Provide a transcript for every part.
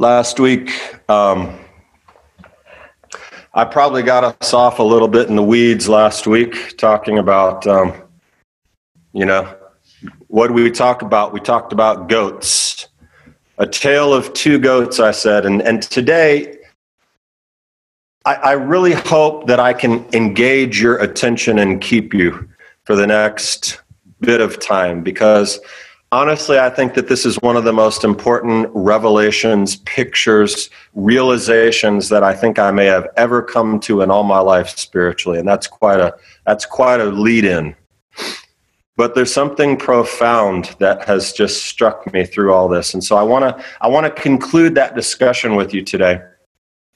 Last week, um, I probably got us off a little bit in the weeds last week talking about, um, you know, what did we talk about? We talked about goats. A tale of two goats, I said. And, and today, I, I really hope that I can engage your attention and keep you for the next bit of time because honestly, I think that this is one of the most important revelations, pictures, realizations that I think I may have ever come to in all my life spiritually, and that's quite a that's quite a lead in. But there's something profound that has just struck me through all this, and so I want to I want to conclude that discussion with you today.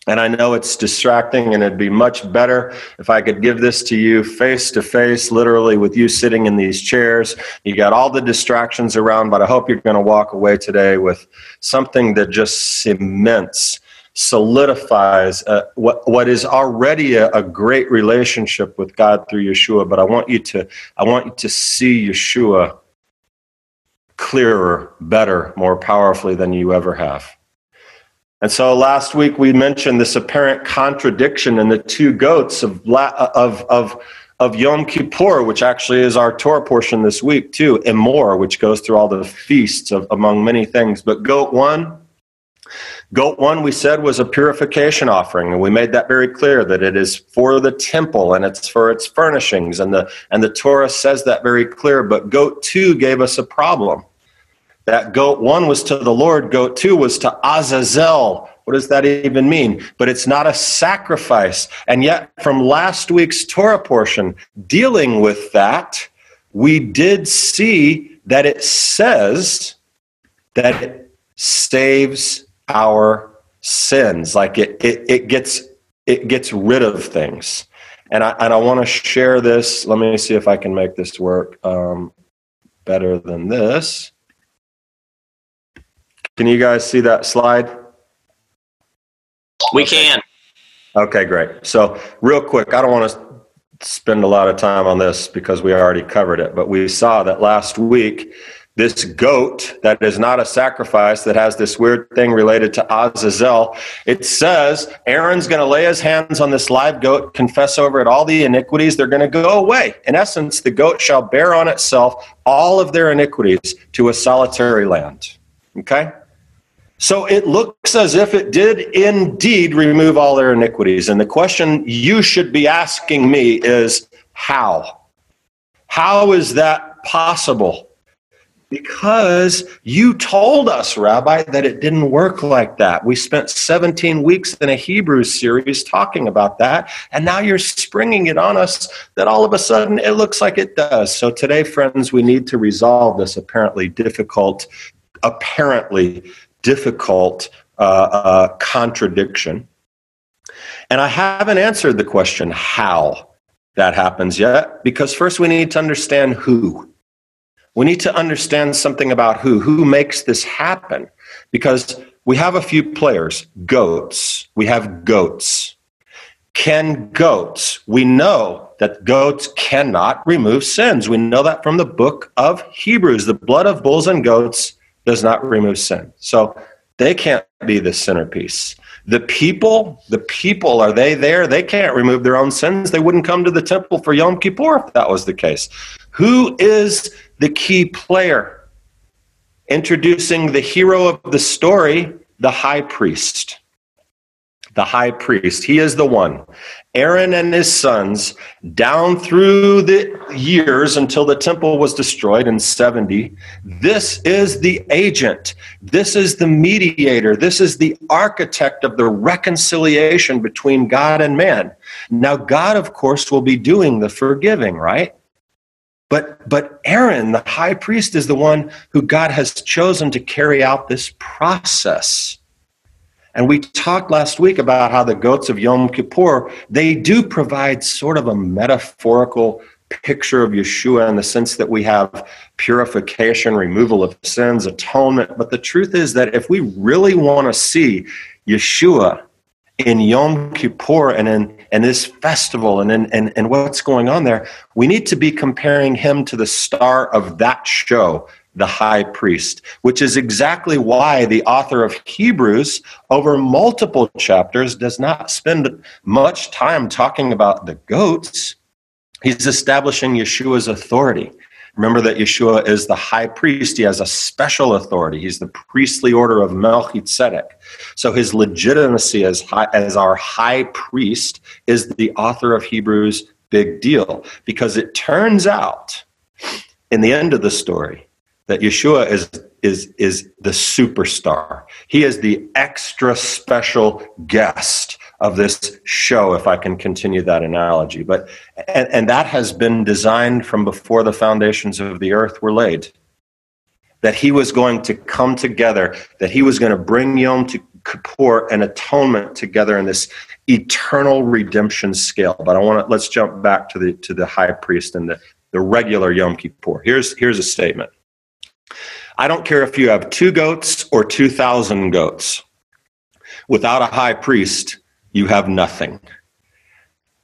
And I know it's distracting, and it'd be much better if I could give this to you face to face, literally with you sitting in these chairs. You got all the distractions around, but I hope you're going to walk away today with something that just cements, solidifies uh, what, what is already a, a great relationship with God through Yeshua. But I want you to, I want you to see Yeshua clearer, better, more powerfully than you ever have. And so last week we mentioned this apparent contradiction in the two goats of, of, of, of Yom Kippur, which actually is our Torah portion this week, too, Emor, which goes through all the feasts of, among many things. But goat one, goat one, we said was a purification offering, and we made that very clear that it is for the temple and it's for its furnishings, and the and the Torah says that very clear. But goat two gave us a problem that goat one was to the Lord, goat two was to Azazel. What does that even mean? But it's not a sacrifice. And yet, from last week's Torah portion dealing with that, we did see that it says that it saves our sins. Like it, it, it gets it gets rid of things. And I and I want to share this. Let me see if I can make this work um, better than this. Can you guys see that slide? We okay. can. Okay, great. So, real quick, I don't want to spend a lot of time on this because we already covered it, but we saw that last week this goat that is not a sacrifice that has this weird thing related to Azazel. It says Aaron's going to lay his hands on this live goat, confess over it all the iniquities. They're going to go away. In essence, the goat shall bear on itself all of their iniquities to a solitary land. Okay? So it looks as if it did indeed remove all their iniquities. And the question you should be asking me is how? How is that possible? Because you told us, Rabbi, that it didn't work like that. We spent 17 weeks in a Hebrew series talking about that, and now you're springing it on us that all of a sudden it looks like it does. So today, friends, we need to resolve this apparently difficult, apparently difficult uh, uh, contradiction. And I haven't answered the question how that happens yet, because first we need to understand who. We need to understand something about who, who makes this happen, because we have a few players, goats. We have goats. Can goats, we know that goats cannot remove sins. We know that from the book of Hebrews. The blood of bulls and goats does not remove sin. So they can't be the centerpiece. The people, the people, are they there? They can't remove their own sins. They wouldn't come to the temple for Yom Kippur if that was the case. Who is the key player? Introducing the hero of the story, the high priest the high priest. He is the one. Aaron and his sons, down through the years until the temple was destroyed in 70, this is the agent. This is the mediator. This is the architect of the reconciliation between God and man. Now, God, of course, will be doing the forgiving, right? But, but Aaron, the high priest, is the one who God has chosen to carry out this process. And we talked last week about how the goats of Yom Kippur, they do provide sort of a metaphorical picture of Yeshua in the sense that we have purification, removal of sins, atonement. But the truth is that if we really want to see Yeshua in Yom Kippur and in, in this festival and in and, and what's going on there, we need to be comparing him to the star of that show, the high priest, which is exactly why the author of Hebrews, over multiple chapters, does not spend much time talking about the goats. He's establishing Yeshua's authority. Remember that Yeshua is the high priest. He has a special authority. He's the priestly order of Melchizedek. So his legitimacy as, high, as our high priest is the author of Hebrews big deal because it turns out in the end of the story that Yeshua is is is the superstar. He is the extra special guest of this show, if I can continue that analogy. But and, and that has been designed from before the foundations of the earth were laid. That he was going to come together, that he was going to bring Yom to Kippur and atonement together in this eternal redemption scale. But I want to let's jump back to the to the high priest and the, the regular Yom Kippur. Here's here's a statement. I don't care if you have two goats or 2,000 goats. Without a high priest, you have nothing.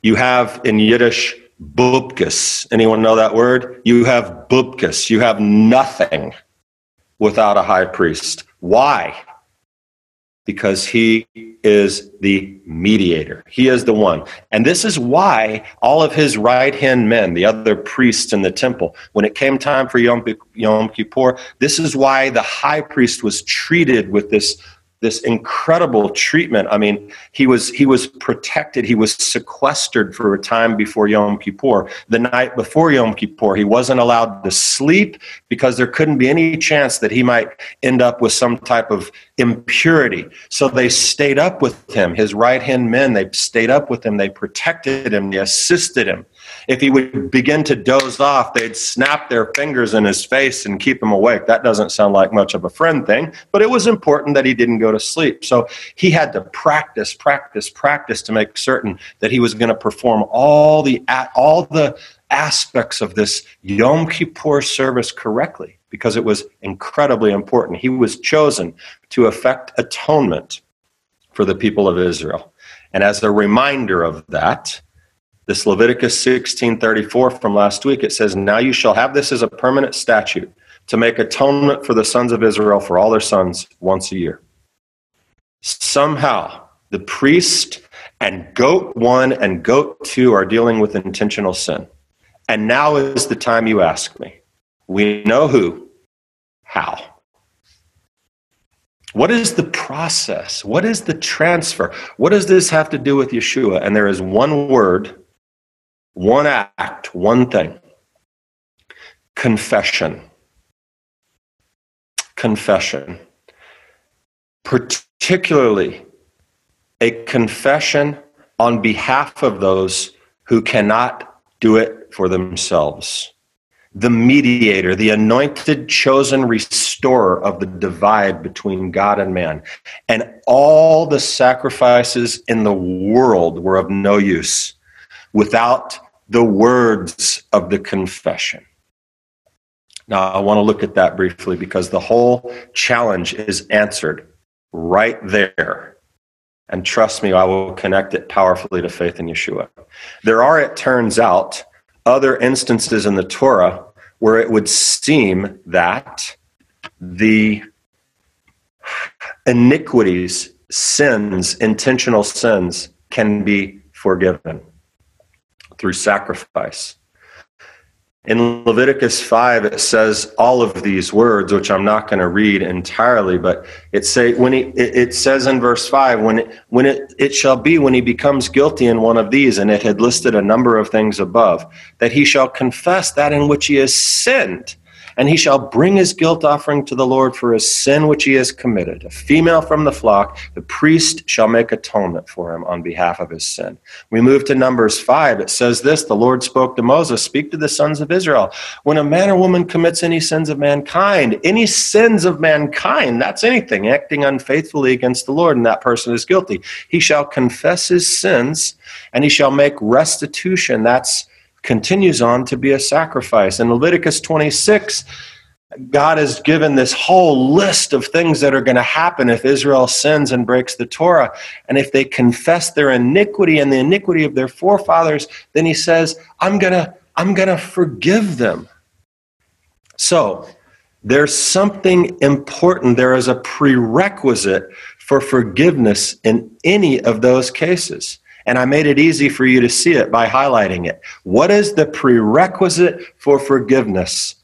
You have in Yiddish bubkus. Anyone know that word? You have bubkus. You have nothing without a high priest. Why? Because he is the mediator. He is the one. And this is why all of his right hand men, the other priests in the temple, when it came time for Yom, Kippur, this is why the high priest was treated with this this incredible treatment. I mean, he was he was protected. He was sequestered for a time before Yom Kippur. The night before Yom Kippur, he wasn't allowed to sleep because there couldn't be any chance that he might end up with some type of impurity. So they stayed up with him. His right hand men, they stayed up with him. They protected him. They assisted him. If he would begin to doze off, they'd snap their fingers in his face and keep him awake. That doesn't sound like much of a friend thing, but it was important that he didn't go to sleep. So he had to practice, practice, practice to make certain that he was going to perform all the all the aspects of this Yom Kippur service correctly because it was incredibly important. He was chosen to effect atonement for the people of Israel. And as a reminder of that, this Leviticus 16:34 from last week it says now you shall have this as a permanent statute to make atonement for the sons of Israel for all their sons once a year. Somehow the priest and goat 1 and goat 2 are dealing with intentional sin. And now is the time you ask me. We know who, how. What is the process? What is the transfer? What does this have to do with Yeshua? And there is one word one act, one thing confession. Confession. Particularly a confession on behalf of those who cannot do it for themselves. The mediator, the anointed, chosen restorer of the divide between God and man. And all the sacrifices in the world were of no use without the words of the confession. Now, I want to look at that briefly because the whole challenge is answered right there. And trust me, I will connect it powerfully to faith in Yeshua. There are, it turns out, other instances in the Torah where it would seem that the iniquities, sins, intentional sins can be forgiven through sacrifice. In Leviticus 5, it says all of these words, which I'm not going to read entirely, but it say when he, it, it says in verse 5, when it, when it, it shall be when he becomes guilty in one of these, and it had listed a number of things above, that he shall confess that in which he has sinned and he shall bring his guilt offering to the Lord for his sin which he has committed. A female from the flock, the priest shall make atonement for him on behalf of his sin. We move to Numbers 5. It says this The Lord spoke to Moses, Speak to the sons of Israel. When a man or woman commits any sins of mankind, any sins of mankind, that's anything, acting unfaithfully against the Lord, and that person is guilty, he shall confess his sins and he shall make restitution. That's continues on to be a sacrifice. In Leviticus 26, God has given this whole list of things that are going to happen if Israel sins and breaks the Torah. And if they confess their iniquity and the iniquity of their forefathers, then he says, I'm going to I'm going to forgive them. So, there's something important. There is a prerequisite for forgiveness in any of those cases. And I made it easy for you to see it by highlighting it. What is the prerequisite for forgiveness?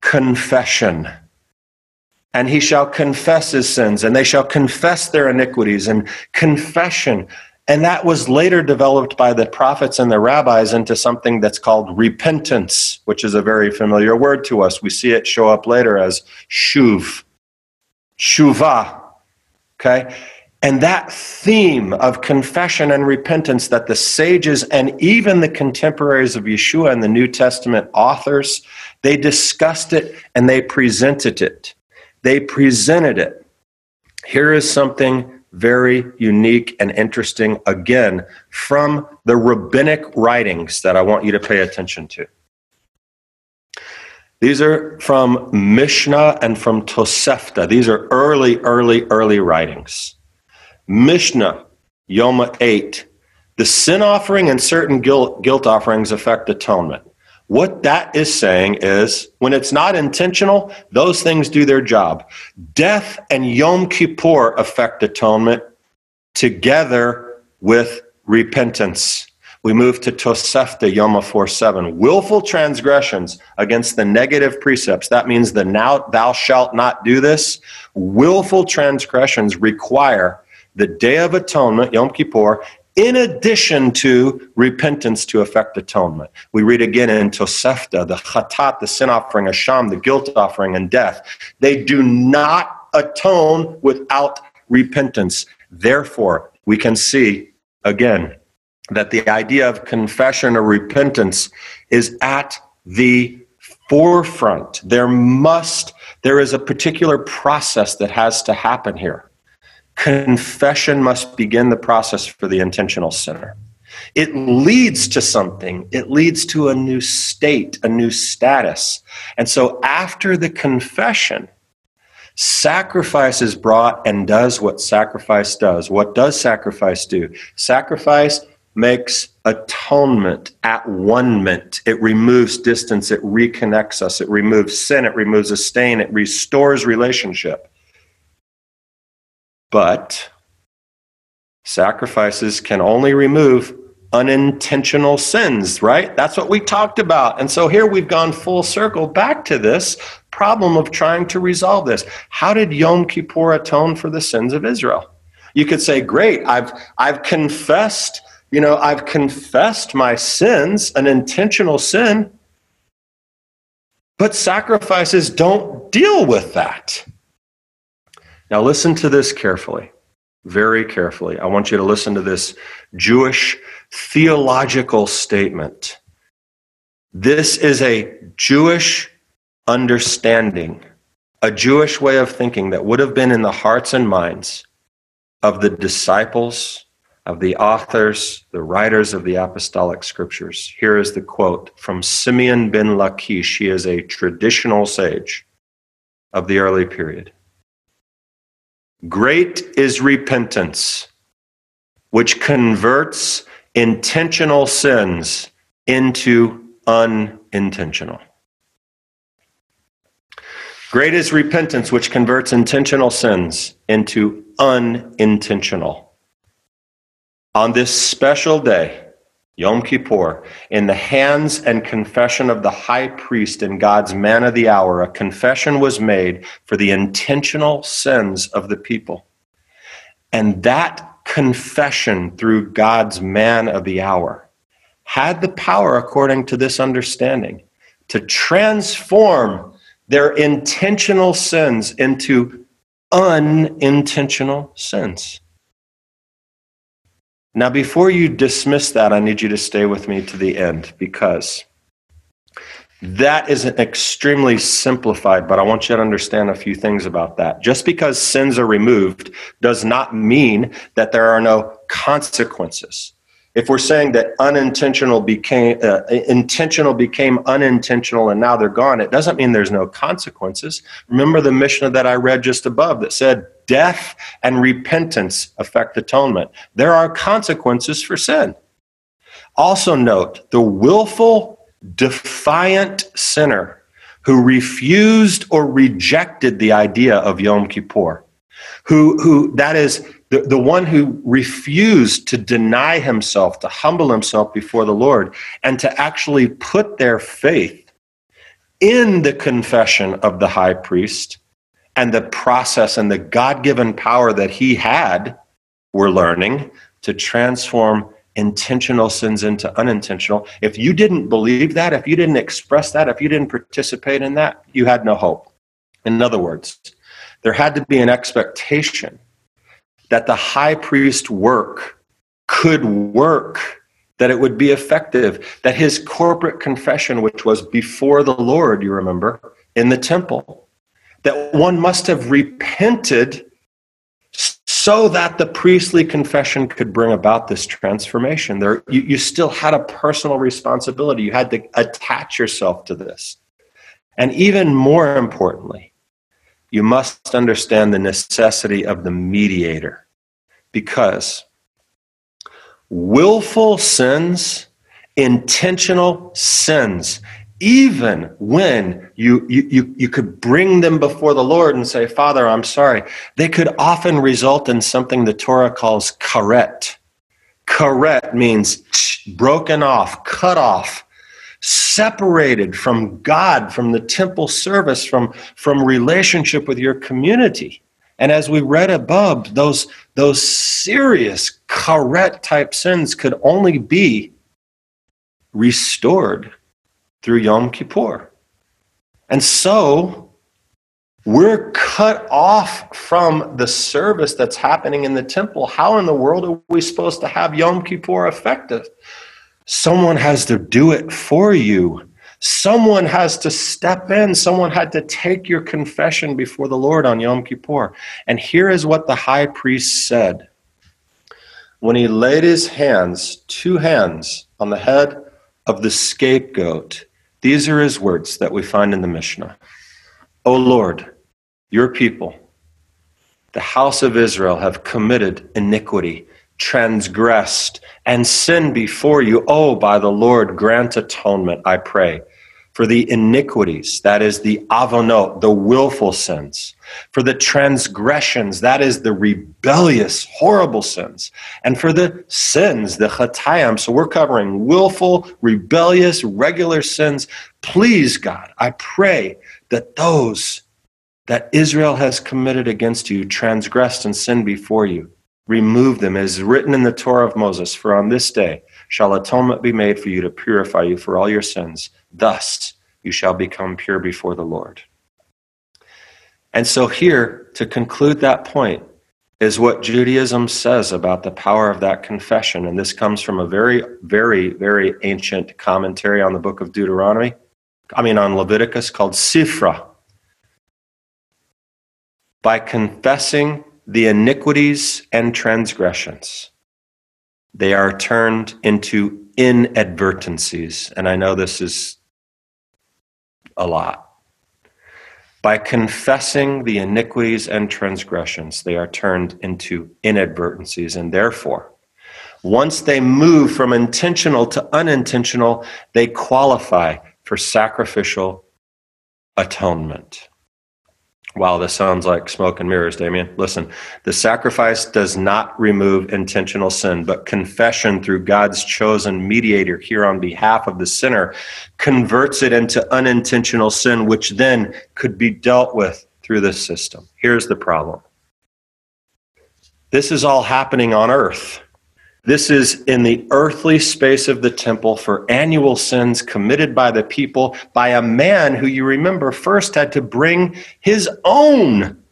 Confession. And he shall confess his sins, and they shall confess their iniquities, and confession. And that was later developed by the prophets and the rabbis into something that's called repentance, which is a very familiar word to us. We see it show up later as shuv, shuvah. Okay? And that theme of confession and repentance that the sages and even the contemporaries of Yeshua and the New Testament authors, they discussed it and they presented it. They presented it. Here is something very unique and interesting, again, from the rabbinic writings that I want you to pay attention to. These are from Mishnah and from Tosefta. These are early, early, early writings. Mishnah, Yoma 8. The sin offering and certain guilt, guilt offerings affect atonement. What that is saying is when it's not intentional, those things do their job. Death and Yom Kippur affect atonement together with repentance. We move to Tosefta Yoma 4 7. Willful transgressions against the negative precepts. That means the now thou shalt not do this. Willful transgressions require the Day of Atonement, Yom Kippur, in addition to repentance to effect atonement. We read again in Tosefta, the chatat, the sin offering, asham, the guilt offering, and death. They do not atone without repentance. Therefore, we can see again that the idea of confession or repentance is at the forefront. There must, there is a particular process that has to happen here. Confession must begin the process for the intentional sinner. It leads to something, it leads to a new state, a new status. And so after the confession, sacrifice is brought and does what sacrifice does. What does sacrifice do? Sacrifice makes atonement at one ment. It removes distance, it reconnects us, it removes sin, it removes a stain, it restores relationship. But sacrifices can only remove unintentional sins, right? That's what we talked about. And so here we've gone full circle back to this problem of trying to resolve this. How did Yom Kippur atone for the sins of Israel? You could say, great, I've, I've confessed, you know, I've confessed my sins, an intentional sin, but sacrifices don't deal with that. Now, listen to this carefully, very carefully. I want you to listen to this Jewish theological statement. This is a Jewish understanding, a Jewish way of thinking that would have been in the hearts and minds of the disciples, of the authors, the writers of the apostolic scriptures. Here is the quote from Simeon ben Lakish. He is a traditional sage of the early period. Great is repentance, which converts intentional sins into unintentional. Great is repentance, which converts intentional sins into unintentional. On this special day, Yom Kippur, in the hands and confession of the high priest and God's man of the hour, a confession was made for the intentional sins of the people. And that confession through God's man of the hour had the power, according to this understanding, to transform their intentional sins into unintentional sins. Now, before you dismiss that, I need you to stay with me to the end because that is an extremely simplified, but I want you to understand a few things about that. Just because sins are removed does not mean that there are no consequences if we're saying that unintentional became uh, intentional became unintentional and now they're gone it doesn't mean there's no consequences remember the Mishnah that i read just above that said death and repentance affect atonement. There are consequences for sin. Also note the willful defiant sinner who refused or rejected the idea of Yom Kippur, who, who that is the, the one who refused to deny himself, to humble himself before the Lord, and to actually put their faith in the confession of the high priest and the process and the God given power that he had, we're learning, to transform intentional sins into unintentional. If you didn't believe that, if you didn't express that, if you didn't participate in that, you had no hope. In other words, there had to be an expectation that the high priest work could work, that it would be effective, that his corporate confession, which was before the Lord, you remember, in the temple, that one must have repented so that the priestly confession could bring about this transformation. There, you, you still had a personal responsibility. You had to attach yourself to this. And even more importantly, you must understand the necessity of the mediator because willful sins, intentional sins, even when you, you, you, could bring them before the Lord and say, Father, I'm sorry, they could often result in something the Torah calls karet. Karet means broken off, cut off, separated from God, from the temple service, from, from relationship with your community. And as we read above, those, those serious karet type sins could only be restored through Yom Kippur. And so we're cut off from the service that's happening in the temple. How in the world are we supposed to have Yom Kippur effective? Someone has to do it for you. Someone has to step in. Someone had to take your confession before the Lord on Yom Kippur. And here is what the high priest said when he laid his hands, two hands, on the head of the scapegoat these are his words that we find in the Mishnah. O Lord, your people, the house of Israel, have committed iniquity, transgressed, and sinned before you. Oh, by the Lord, grant atonement, I pray for the iniquities, that is the avonot, the willful sins, for the transgressions, that is the rebellious, horrible sins, and for the sins, the chatayim. So we're covering willful, rebellious, regular sins. Please, God, I pray that those that Israel has committed against you, transgressed and sinned before you, remove them as written in the Torah of Moses. For on this day shall atonement be made for you to purify you for all your sins Thus you shall become pure before the Lord. And so, here, to conclude that point, is what Judaism says about the power of that confession. And this comes from a very, very, very ancient commentary on the book of Deuteronomy, I mean, on Leviticus called Sifra. By confessing the iniquities and transgressions, they are turned into inadvertencies. And I know this is a lot. By confessing the iniquities and transgressions, they are turned into inadvertencies, and therefore, once they move from intentional to unintentional, they qualify for sacrificial atonement. Wow, this sounds like smoke and mirrors, Damian. Listen, the sacrifice does not remove intentional sin, but confession through God's chosen mediator here on behalf of the sinner converts it into unintentional sin, which then could be dealt with through this system. Here's the problem this is all happening on earth. This is in the earthly space of the temple for annual sins committed by the people by a man who you remember first had to bring his own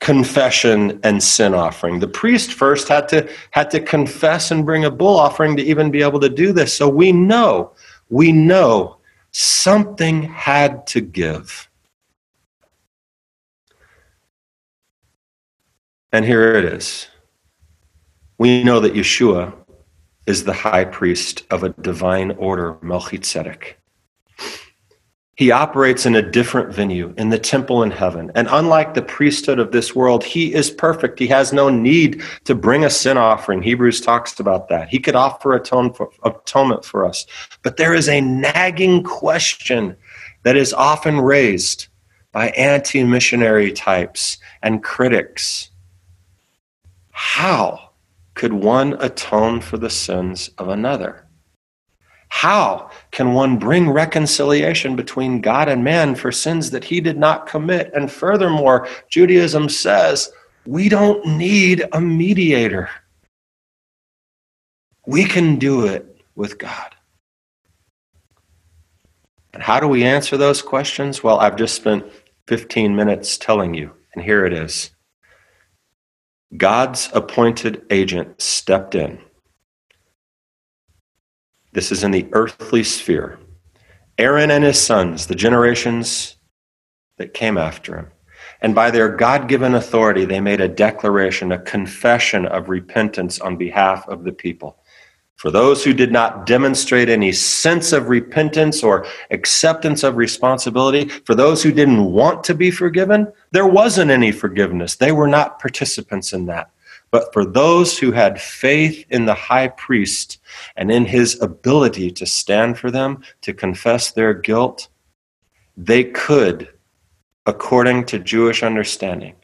confession and sin offering. The priest first had to had to confess and bring a bull offering to even be able to do this. So we know, we know something had to give. And here it is. We know that Yeshua is the high priest of a divine order, Melchizedek. He operates in a different venue, in the temple in heaven. And unlike the priesthood of this world, he is perfect. He has no need to bring a sin offering. Hebrews talks about that. He could offer atonement for us. But there is a nagging question that is often raised by anti missionary types and critics. How could one atone for the sins of another? How can one bring reconciliation between God and man for sins that he did not commit? And furthermore, Judaism says we don't need a mediator. We can do it with God. And how do we answer those questions? Well, I've just spent 15 minutes telling you, and here it is. God's appointed agent stepped in. This is in the earthly sphere. Aaron and his sons, the generations that came after him. And by their God given authority, they made a declaration, a confession of repentance on behalf of the people. For those who did not demonstrate any sense of repentance or acceptance of responsibility, for those who didn't want to be forgiven, there wasn't any forgiveness. They were not participants in that. But for those who had faith in the high priest and in his ability to stand for them, to confess their guilt, they could, according to Jewish understanding,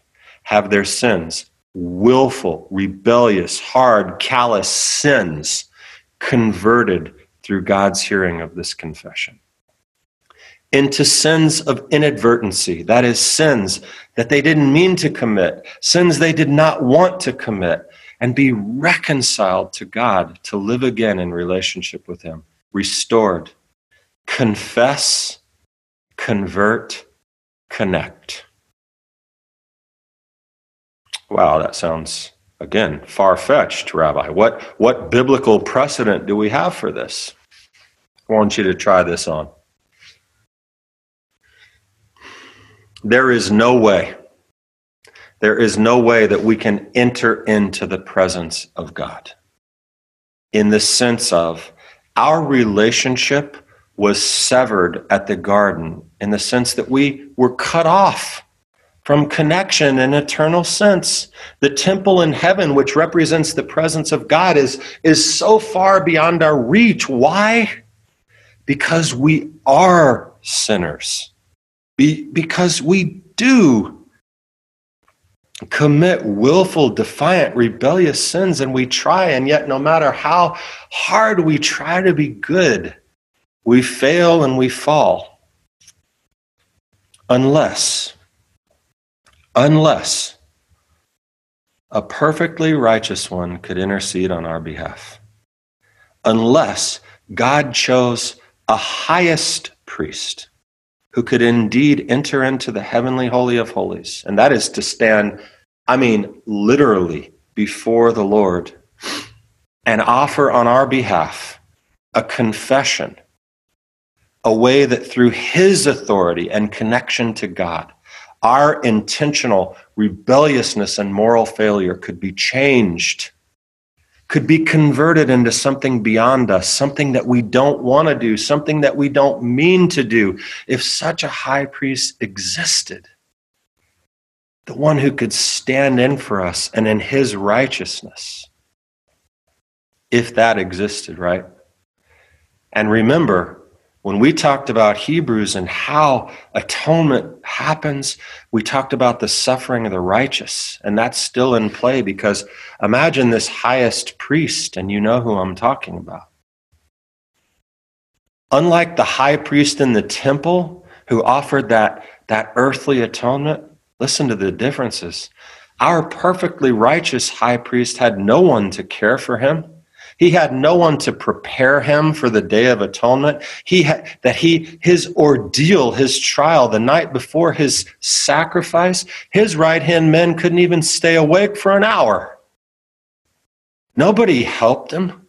have their sins, willful, rebellious, hard, callous sins, converted through God's hearing of this confession. Into sins of inadvertency, that is, sins that they didn't mean to commit, sins they did not want to commit, and be reconciled to God to live again in relationship with Him, restored. Confess, convert, connect. Wow, that sounds Again, far fetched, Rabbi. What, what biblical precedent do we have for this? I want you to try this on. There is no way, there is no way that we can enter into the presence of God in the sense of our relationship was severed at the garden in the sense that we were cut off from connection and eternal sense. The temple in heaven, which represents the presence of God, is, is so far beyond our reach. Why? Because we are sinners. Be, because we do commit willful, defiant, rebellious sins, and we try, and yet no matter how hard we try to be good, we fail and we fall. Unless unless a perfectly righteous one could intercede on our behalf, unless God chose a highest priest who could indeed enter into the heavenly holy of holies, and that is to stand, I mean, literally before the Lord and offer on our behalf a confession, a way that through his authority and connection to God, our intentional rebelliousness and moral failure could be changed, could be converted into something beyond us, something that we don't want to do, something that we don't mean to do, if such a high priest existed. The one who could stand in for us and in his righteousness, if that existed, right? And remember, when we talked about Hebrews and how atonement happens, we talked about the suffering of the righteous. And that's still in play because imagine this highest priest, and you know who I'm talking about. Unlike the high priest in the temple who offered that, that earthly atonement, listen to the differences. Our perfectly righteous high priest had no one to care for him he had no one to prepare him for the day of atonement. He had that he his ordeal, his trial the night before his sacrifice, his right-hand men couldn't even stay awake for an hour. Nobody helped him.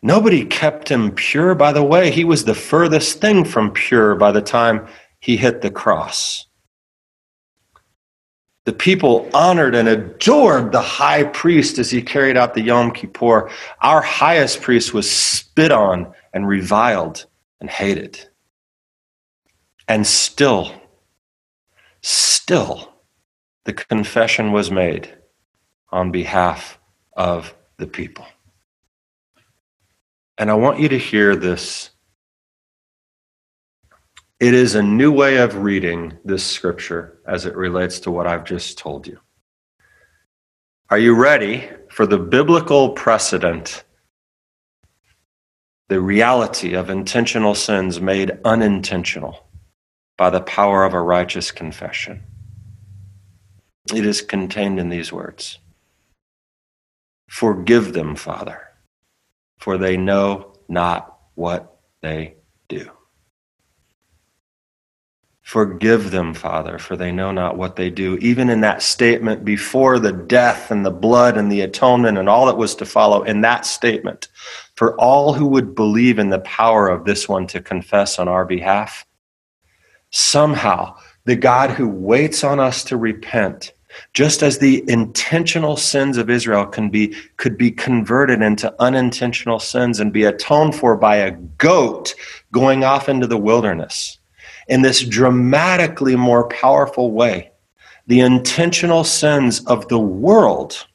Nobody kept him pure. By the way, he was the furthest thing from pure by the time he hit the cross. The people honored and adored the high priest as he carried out the Yom Kippur. Our highest priest was spit on and reviled and hated. And still, still, the confession was made on behalf of the people. And I want you to hear this It is a new way of reading this scripture as it relates to what I've just told you. Are you ready for the biblical precedent, the reality of intentional sins made unintentional by the power of a righteous confession? It is contained in these words Forgive them, Father, for they know not what they do. Forgive them, Father, for they know not what they do. Even in that statement before the death and the blood and the atonement and all that was to follow, in that statement, for all who would believe in the power of this one to confess on our behalf, somehow the God who waits on us to repent just as the intentional sins of Israel can be, could be converted into unintentional sins and be atoned for by a goat going off into the wilderness. In this dramatically more powerful way, the intentional sins of the world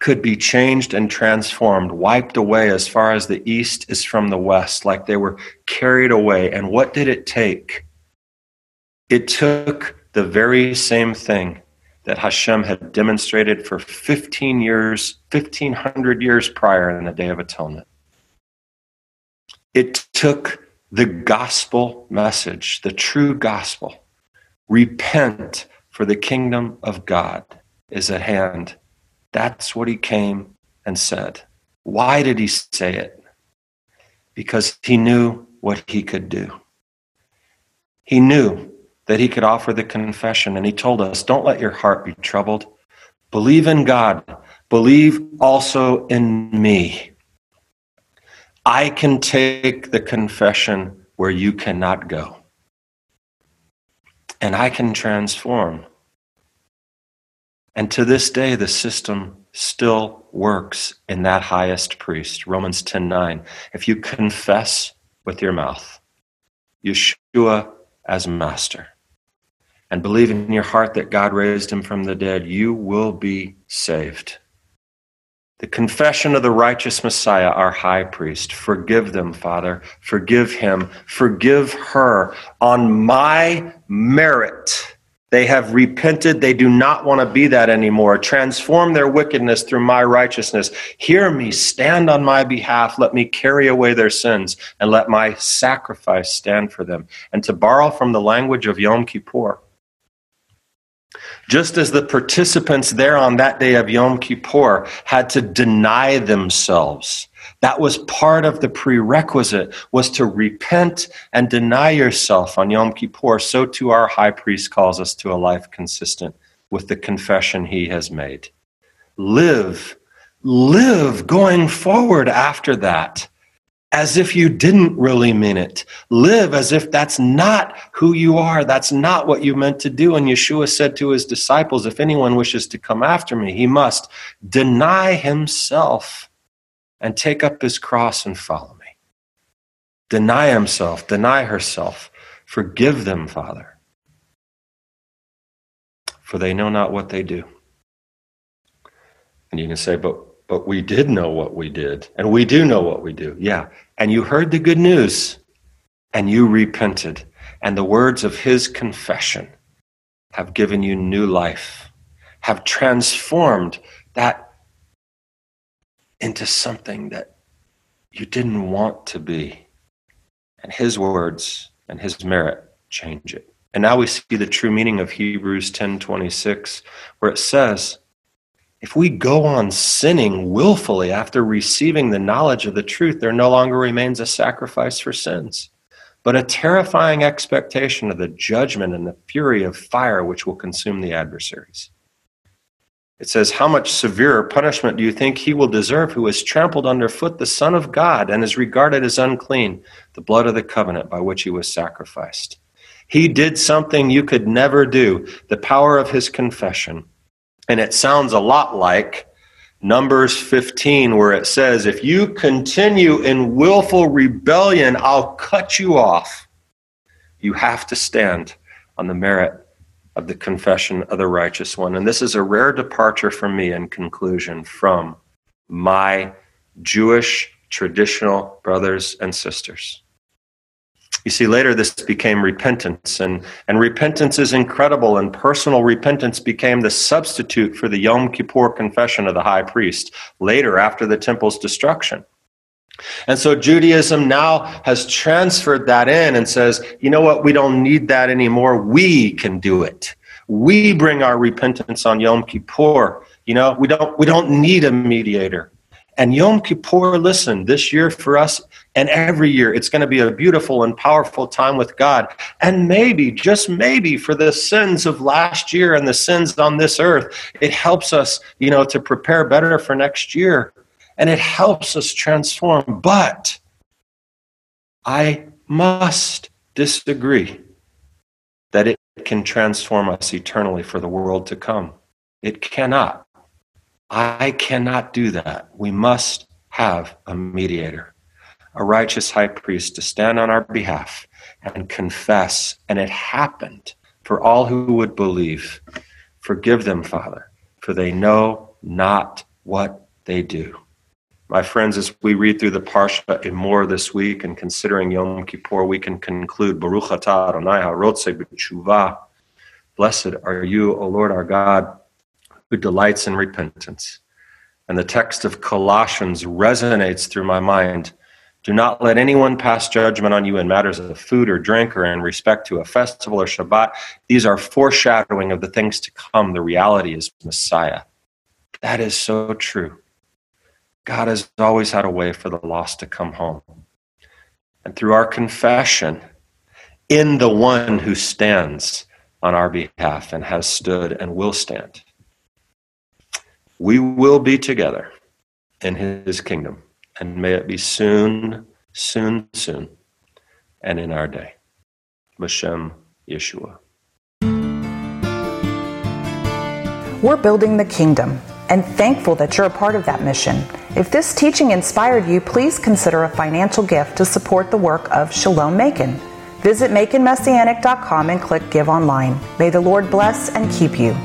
could be changed and transformed, wiped away as far as the east is from the west, like they were carried away. And what did it take? It took the very same thing that Hashem had demonstrated for 15 years, 1500 years prior in the Day of Atonement. It took the gospel message, the true gospel. Repent, for the kingdom of God is at hand. That's what he came and said. Why did he say it? Because he knew what he could do. He knew that he could offer the confession. And he told us, Don't let your heart be troubled. Believe in God. Believe also in me. I can take the confession where you cannot go. And I can transform. And to this day, the system still works in that highest priest. Romans 10 9. If you confess with your mouth, Yeshua as master, and believe in your heart that God raised him from the dead, you will be saved. The confession of the righteous Messiah, our high priest. Forgive them, Father. Forgive him. Forgive her. On my merit, they have repented. They do not want to be that anymore. Transform their wickedness through my righteousness. Hear me. Stand on my behalf. Let me carry away their sins and let my sacrifice stand for them. And to borrow from the language of Yom Kippur, just as the participants there on that day of Yom Kippur had to deny themselves. That was part of the prerequisite was to repent and deny yourself on Yom Kippur. So too our high priest calls us to a life consistent with the confession he has made. Live, live going forward after that as if you didn't really mean it. Live as if that's not who you are. That's not what you meant to do. And Yeshua said to his disciples, If anyone wishes to come after me, he must deny himself and take up his cross and follow me. Deny himself, deny herself. Forgive them, Father, for they know not what they do. And you can say, but but we did know what we did, and we do know what we do. Yeah. And you heard the good news, and you repented, and the words of his confession have given you new life, have transformed that into something that you didn't want to be. And his words and his merit change it. And now we see the true meaning of Hebrews 10:26 where it says, if we go on sinning willfully after receiving the knowledge of the truth, there no longer remains a sacrifice for sins, but a terrifying expectation of the judgment and the fury of fire which will consume the adversaries. It says, How much severer punishment do you think he will deserve who has trampled underfoot the Son of God and is regarded as unclean, the blood of the covenant by which he was sacrificed? He did something you could never do, the power of his confession and it sounds a lot like Numbers 15, where it says, If you continue in willful rebellion, I'll cut you off. You have to stand on the merit of the confession of the righteous one. And this is a rare departure for me in conclusion from my Jewish traditional brothers and sisters. You see, later this became repentance, and, and repentance is incredible, and personal repentance became the substitute for the Yom Kippur confession of the high priest later after the temple's destruction. And so Judaism now has transferred that in and says, you know what, we don't need that anymore. We can do it. We bring our repentance on Yom Kippur. You know, we don't we don't need a mediator. And Yom Kippur, listen, this year for us and every year, it's going to be a beautiful and powerful time with God. And maybe, just maybe, for the sins of last year and the sins on this earth, it helps us, you know, to prepare better for next year. And it helps us transform. But I must disagree that it can transform us eternally for the world to come. It cannot. I cannot do that. We must have a mediator, a righteous high priest to stand on our behalf and confess. And it happened for all who would believe. Forgive them, Father, for they know not what they do. My friends, as we read through the Parsha Emor this week and considering Yom Kippur, we can conclude Baruch atah Adonai ha'rotze b'tshuva. Blessed are you, O Lord our God, who delights in repentance. And the text of Colossians resonates through my mind. Do not let anyone pass judgment on you in matters of food or drink or in respect to a festival or Shabbat. These are foreshadowing of the things to come. The reality is Messiah. That is so true. God has always had a way for the lost to come home. And through our confession in the one who stands on our behalf and has stood and will stand, we will be together in his kingdom. And may it be soon, soon, soon, and in our day. Bashem Yeshua. We're building the kingdom and thankful that you're a part of that mission. If this teaching inspired you, please consider a financial gift to support the work of Shalom Macon. Visit MaconMessianic.com and click Give Online. May the Lord bless and keep you.